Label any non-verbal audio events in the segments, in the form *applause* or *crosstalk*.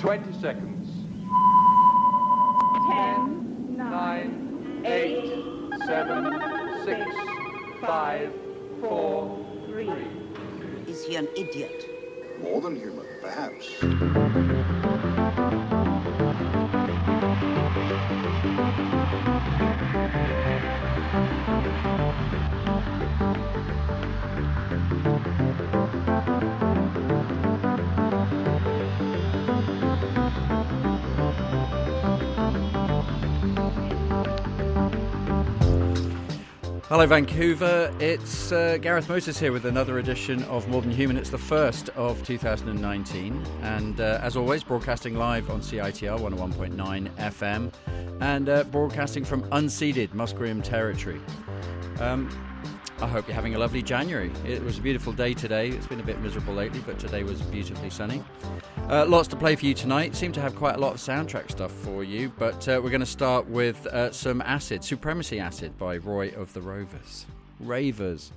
Twenty seconds. Ten, Nine, eight, seven, six, five, four, three. Is he an idiot? More than human, perhaps. Hello, Vancouver. It's uh, Gareth Moses here with another edition of More Than Human. It's the first of 2019, and uh, as always, broadcasting live on CITR 101.9 FM and uh, broadcasting from unceded Musqueam territory. Um, I hope you're having a lovely January. It was a beautiful day today. It's been a bit miserable lately, but today was beautifully sunny. Uh, lots to play for you tonight. Seem to have quite a lot of soundtrack stuff for you, but uh, we're going to start with uh, some Acid, Supremacy Acid by Roy of the Rovers. Ravers.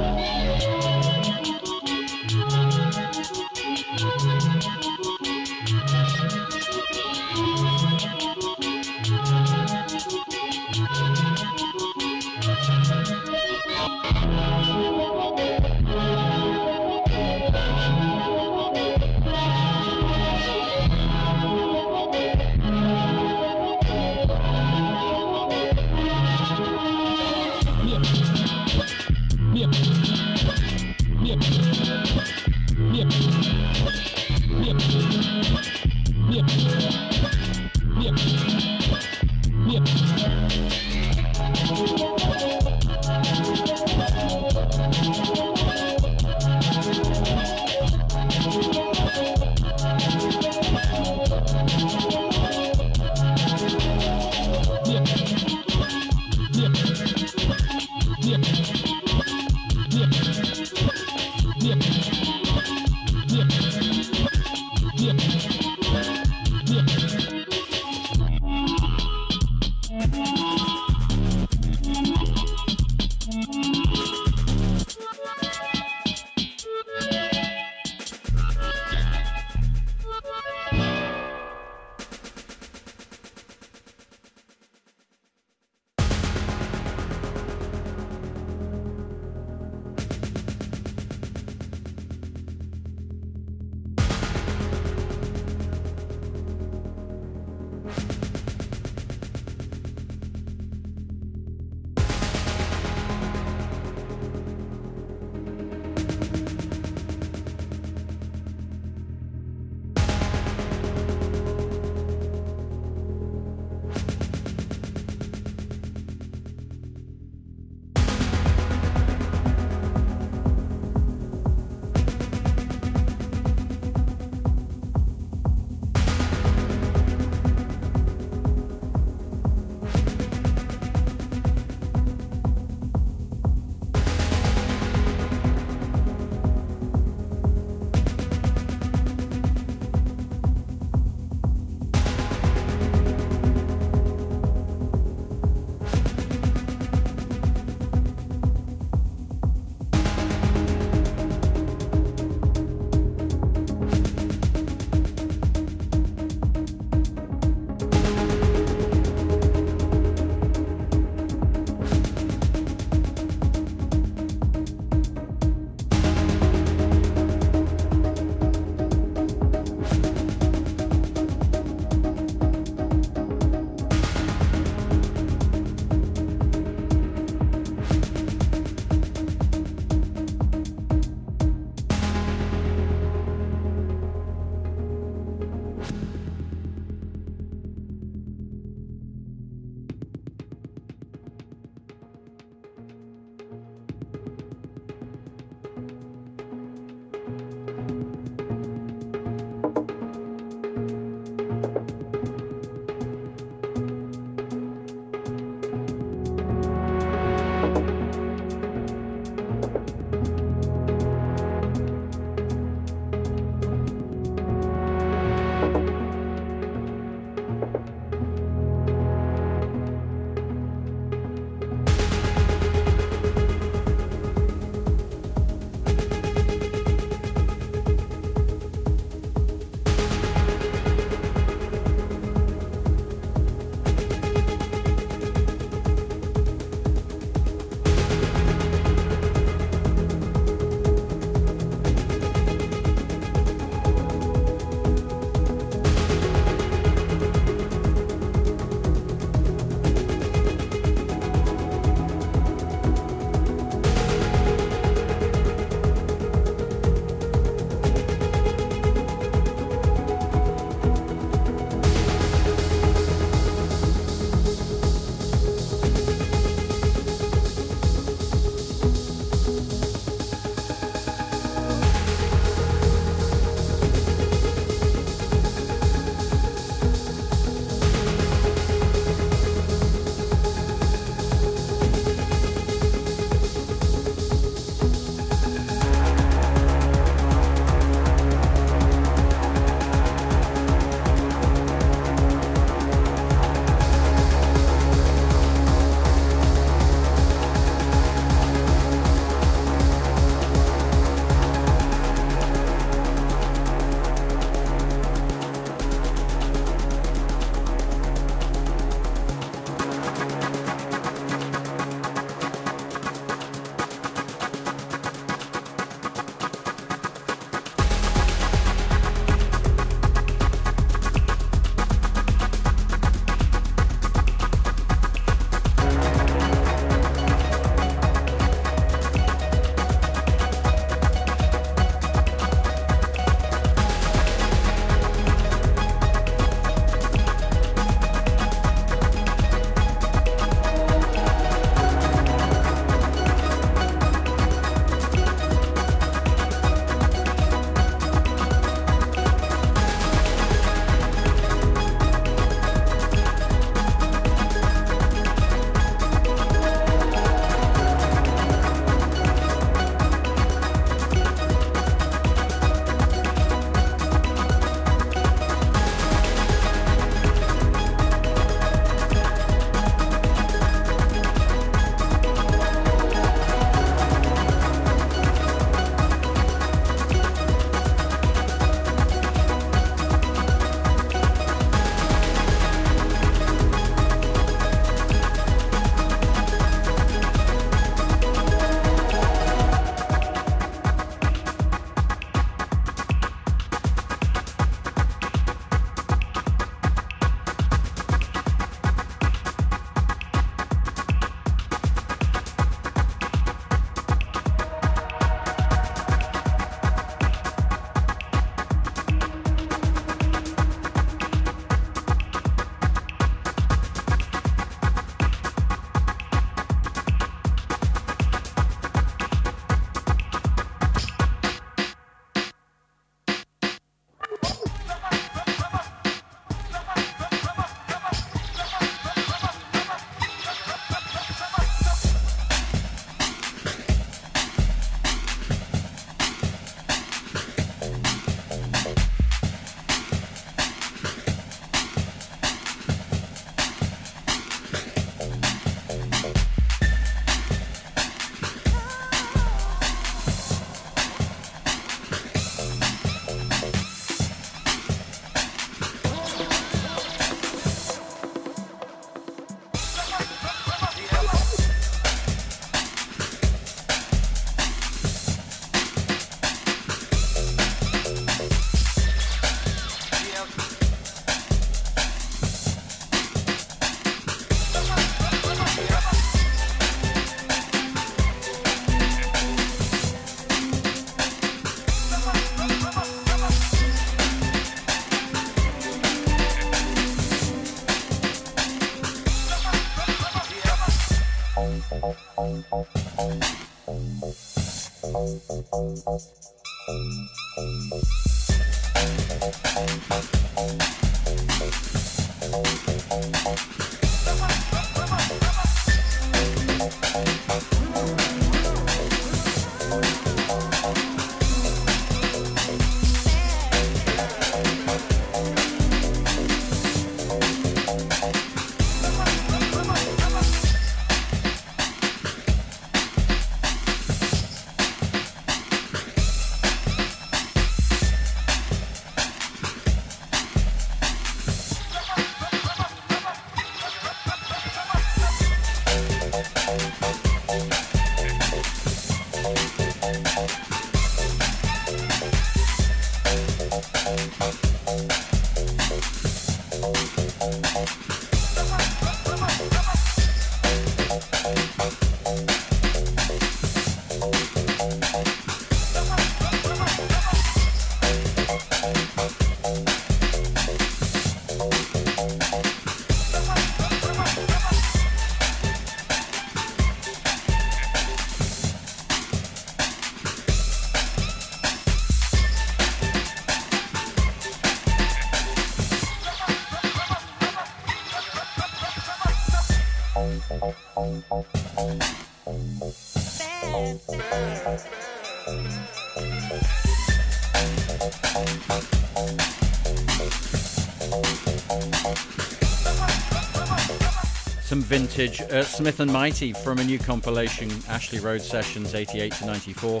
Vintage uh, Smith and Mighty from a new compilation, Ashley Road Sessions 88 to 94.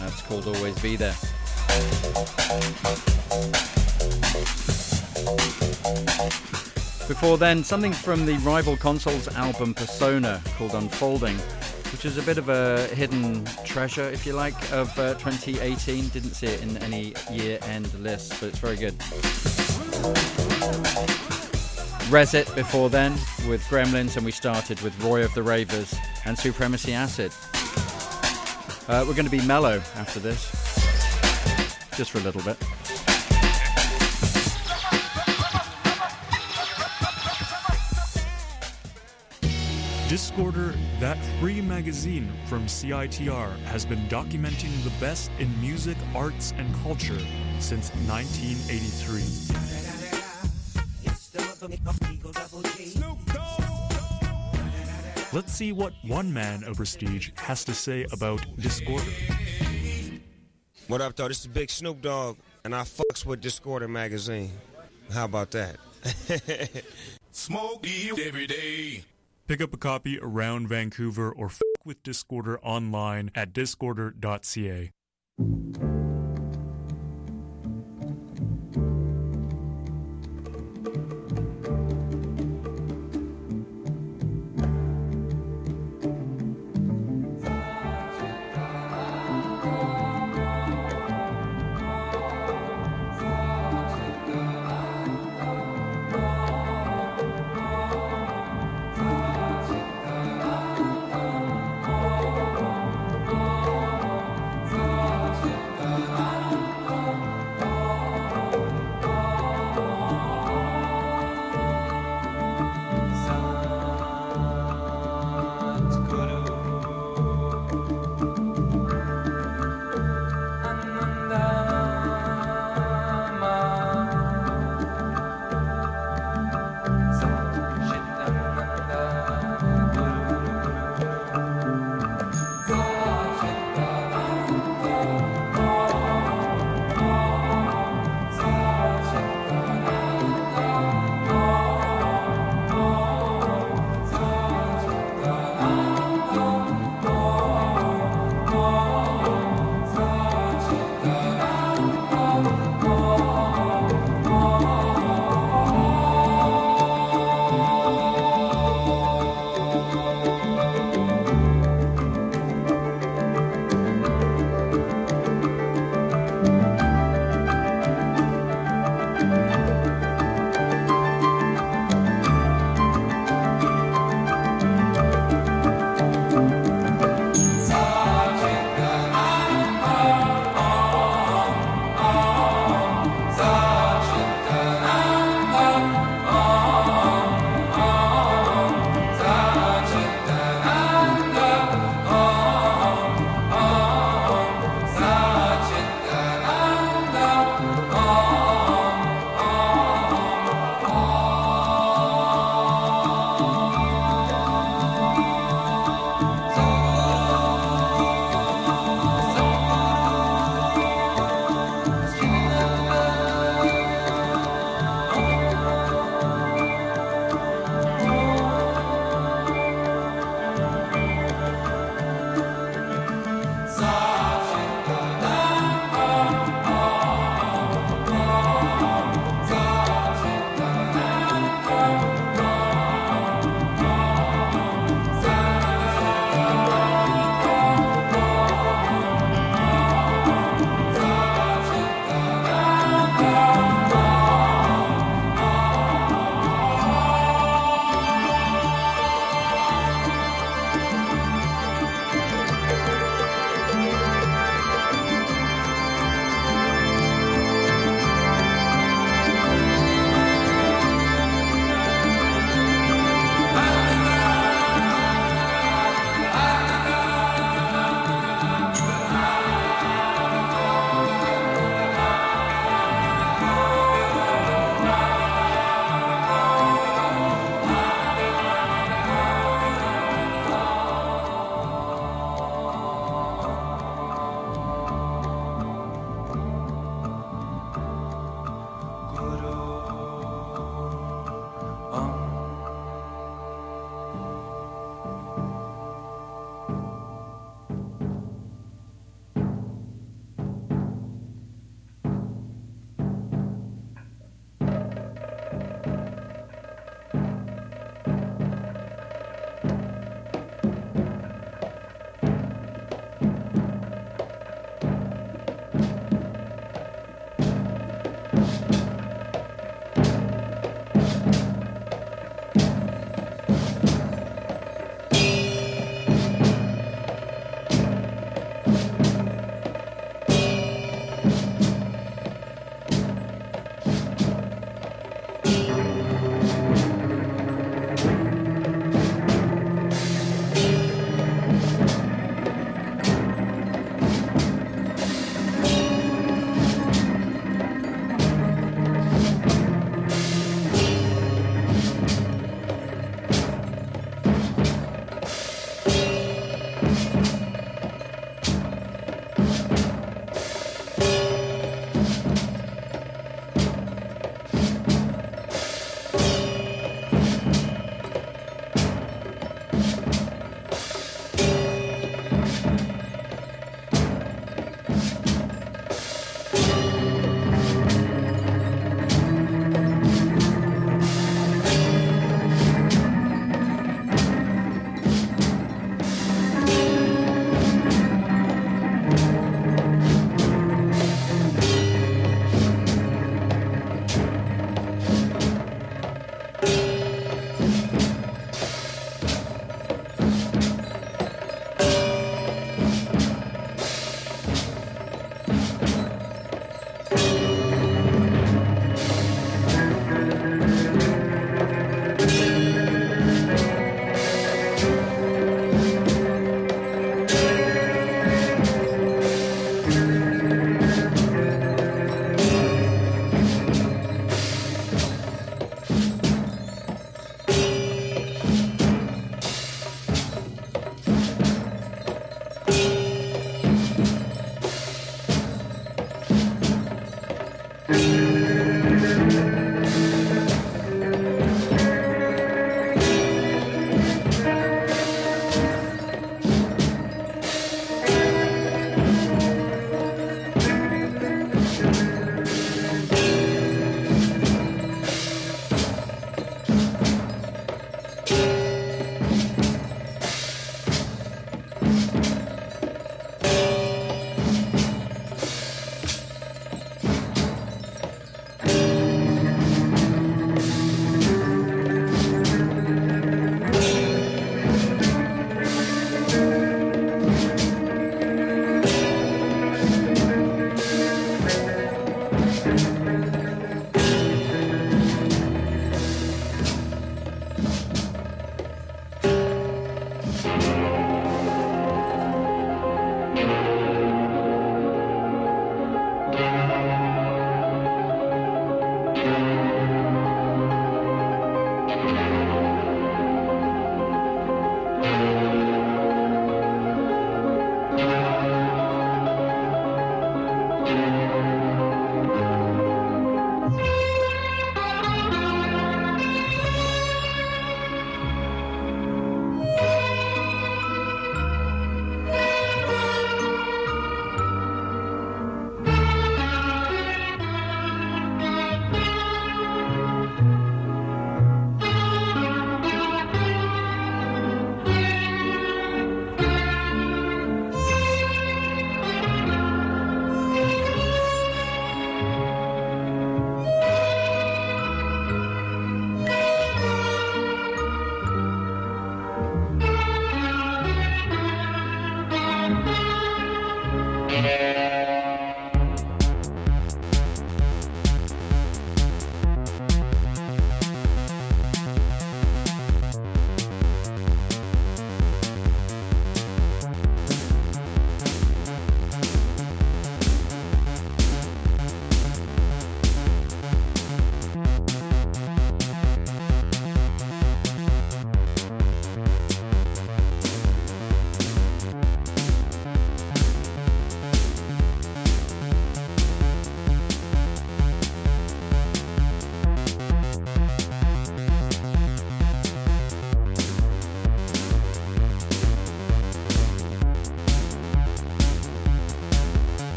That's called Always Be There. Before then, something from the Rival Consoles album Persona called Unfolding, which is a bit of a hidden treasure, if you like, of uh, 2018. Didn't see it in any year end list, but it's very good. Resit before then with Gremlins, and we started with Roy of the Ravers and Supremacy Acid. Uh, we're going to be mellow after this, just for a little bit. Discorder, that free magazine from CITR, has been documenting the best in music, arts, and culture since 1983. Let's see what one man of prestige has to say about Discorder. What up, though? This is Big Snoop Dogg, and I fucks with Discorder magazine. How about that? *laughs* Smoke weed every day. Pick up a copy around Vancouver or f with Discorder online at discorder.ca.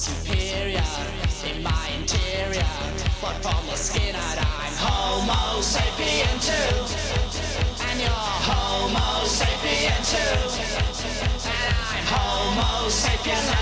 superior in my interior. But from the skin out, I'm Homo sapien too. And you're Homo sapien too. And I'm Homo sapien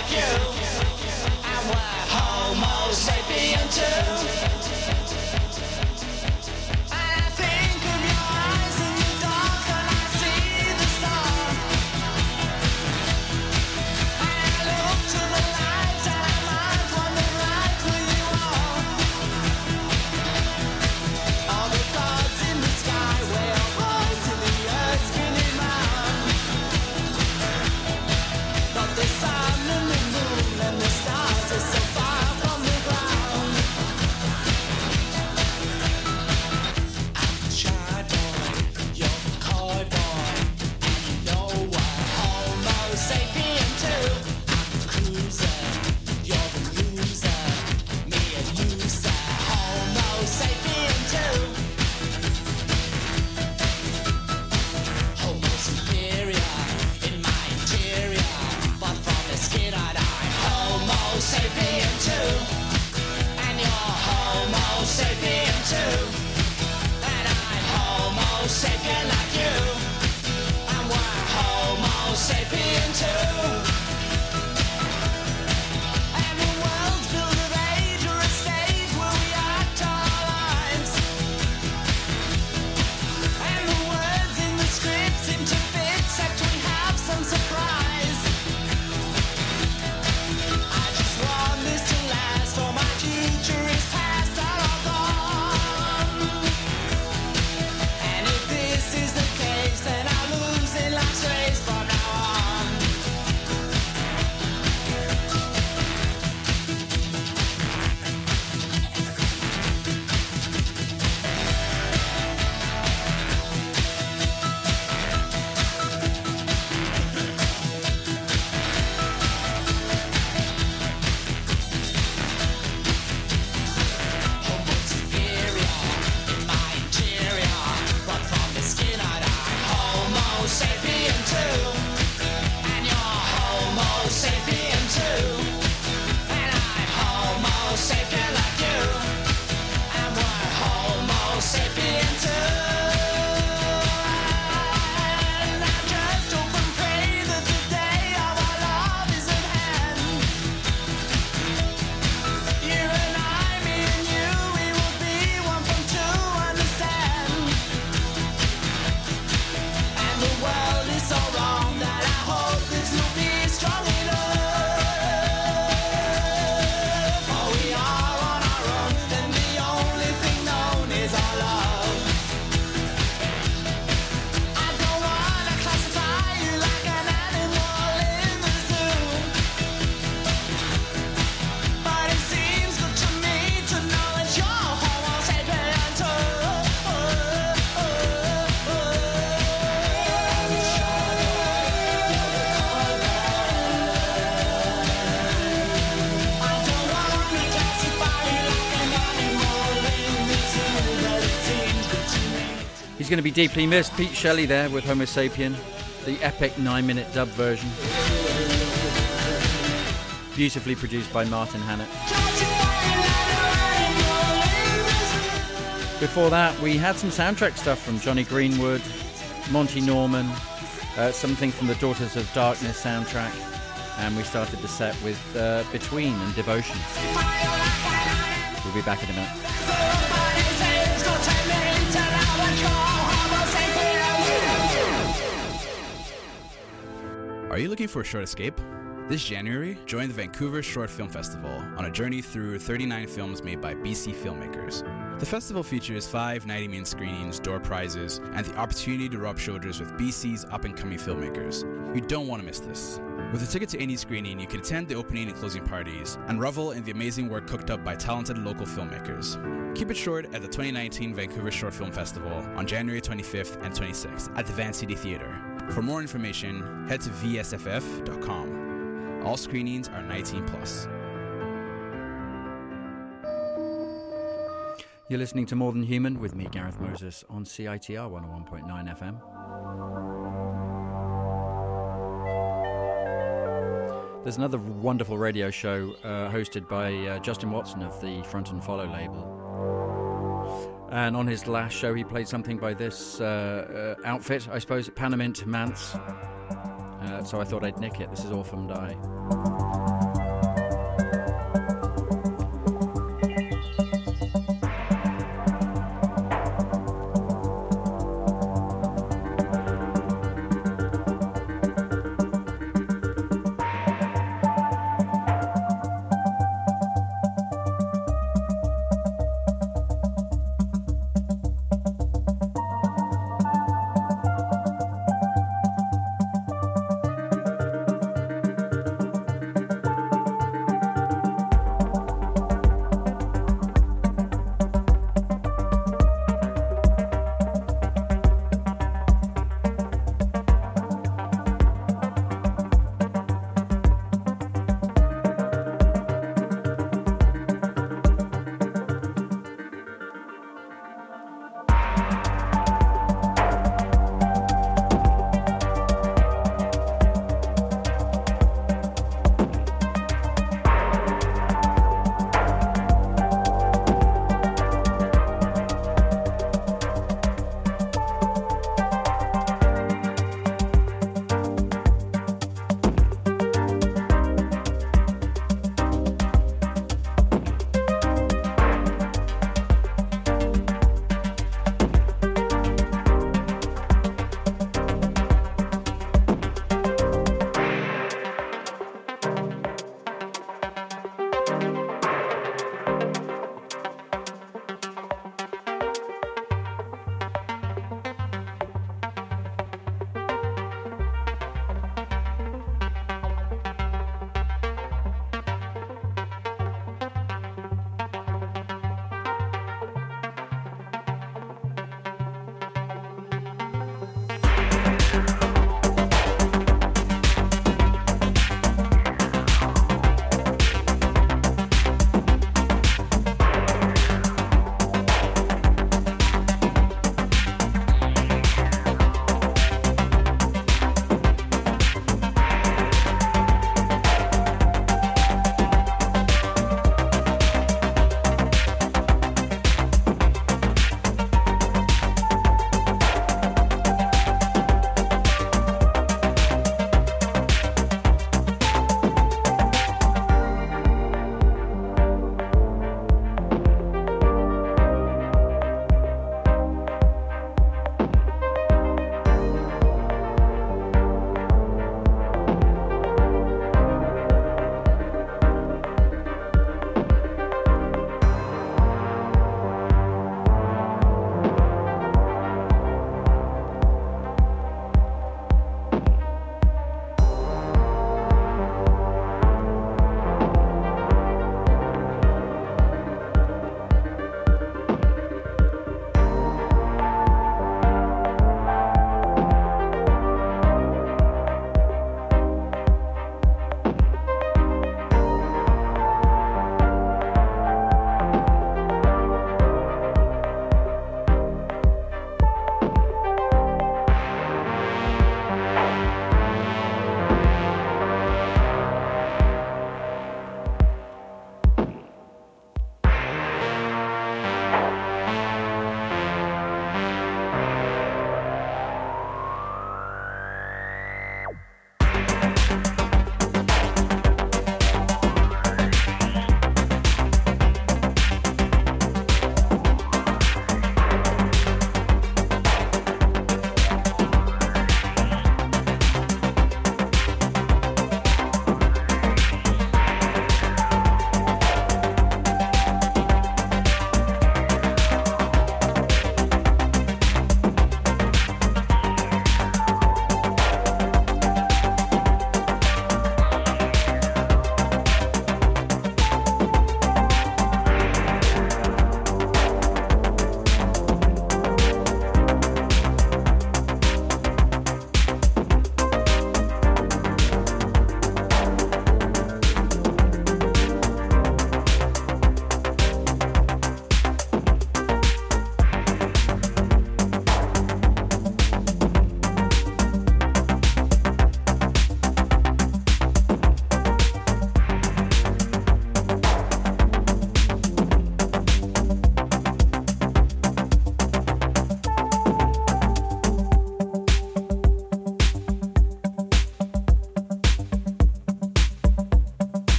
He's going to be deeply missed. Pete Shelley there with Homo Sapien, the epic nine minute dub version. Beautifully produced by Martin Hannett. Before that, we had some soundtrack stuff from Jonny Greenwood, Monty Norman, uh, something from the Daughters of Darkness soundtrack, and we started the set with uh, Between and Devotion. We'll be back in a minute. Are you looking for a short escape? This January, join the Vancouver Short Film Festival on a journey through 39 films made by BC filmmakers. The festival features five 90 minute screenings, door prizes, and the opportunity to rub shoulders with BC's up and coming filmmakers. You don't want to miss this. With a ticket to any screening, you can attend the opening and closing parties and revel in the amazing work cooked up by talented local filmmakers. Keep it short at the 2019 Vancouver Short Film Festival on January 25th and 26th at the Vancity Theatre. For more information, head to vsff.com. All screenings are 19 plus. You're listening to More Than Human with me, Gareth Moses, on CITR 101.9 FM. There's another wonderful radio show uh, hosted by uh, Justin Watson of the Front and Follow label. And on his last show, he played something by this uh, uh outfit, I suppose, Panamint Mance. Uh, so I thought I'd nick it. This is Orphan Die.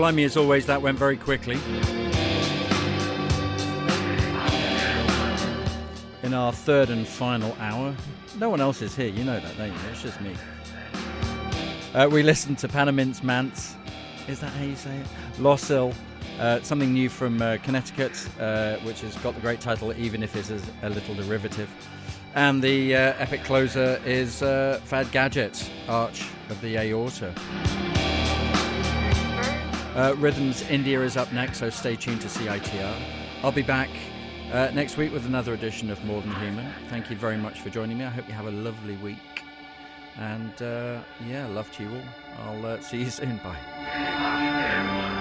Blimey, as always, that went very quickly. In our third and final hour, no one else is here. You know that, don't you? It's just me. Uh, we listened to Panamint's Mance. Is that how you say it? Lossil. Uh, something new from uh, Connecticut, uh, which has got the great title, even if it's a little derivative. And the uh, epic closer is uh, Fad Gadget, Arch of the Aorta. Uh, Rhythms India is up next, so stay tuned to CITR. I'll be back uh, next week with another edition of More Than Human. Thank you very much for joining me. I hope you have a lovely week. And uh, yeah, love to you all. I'll uh, see you soon. Bye.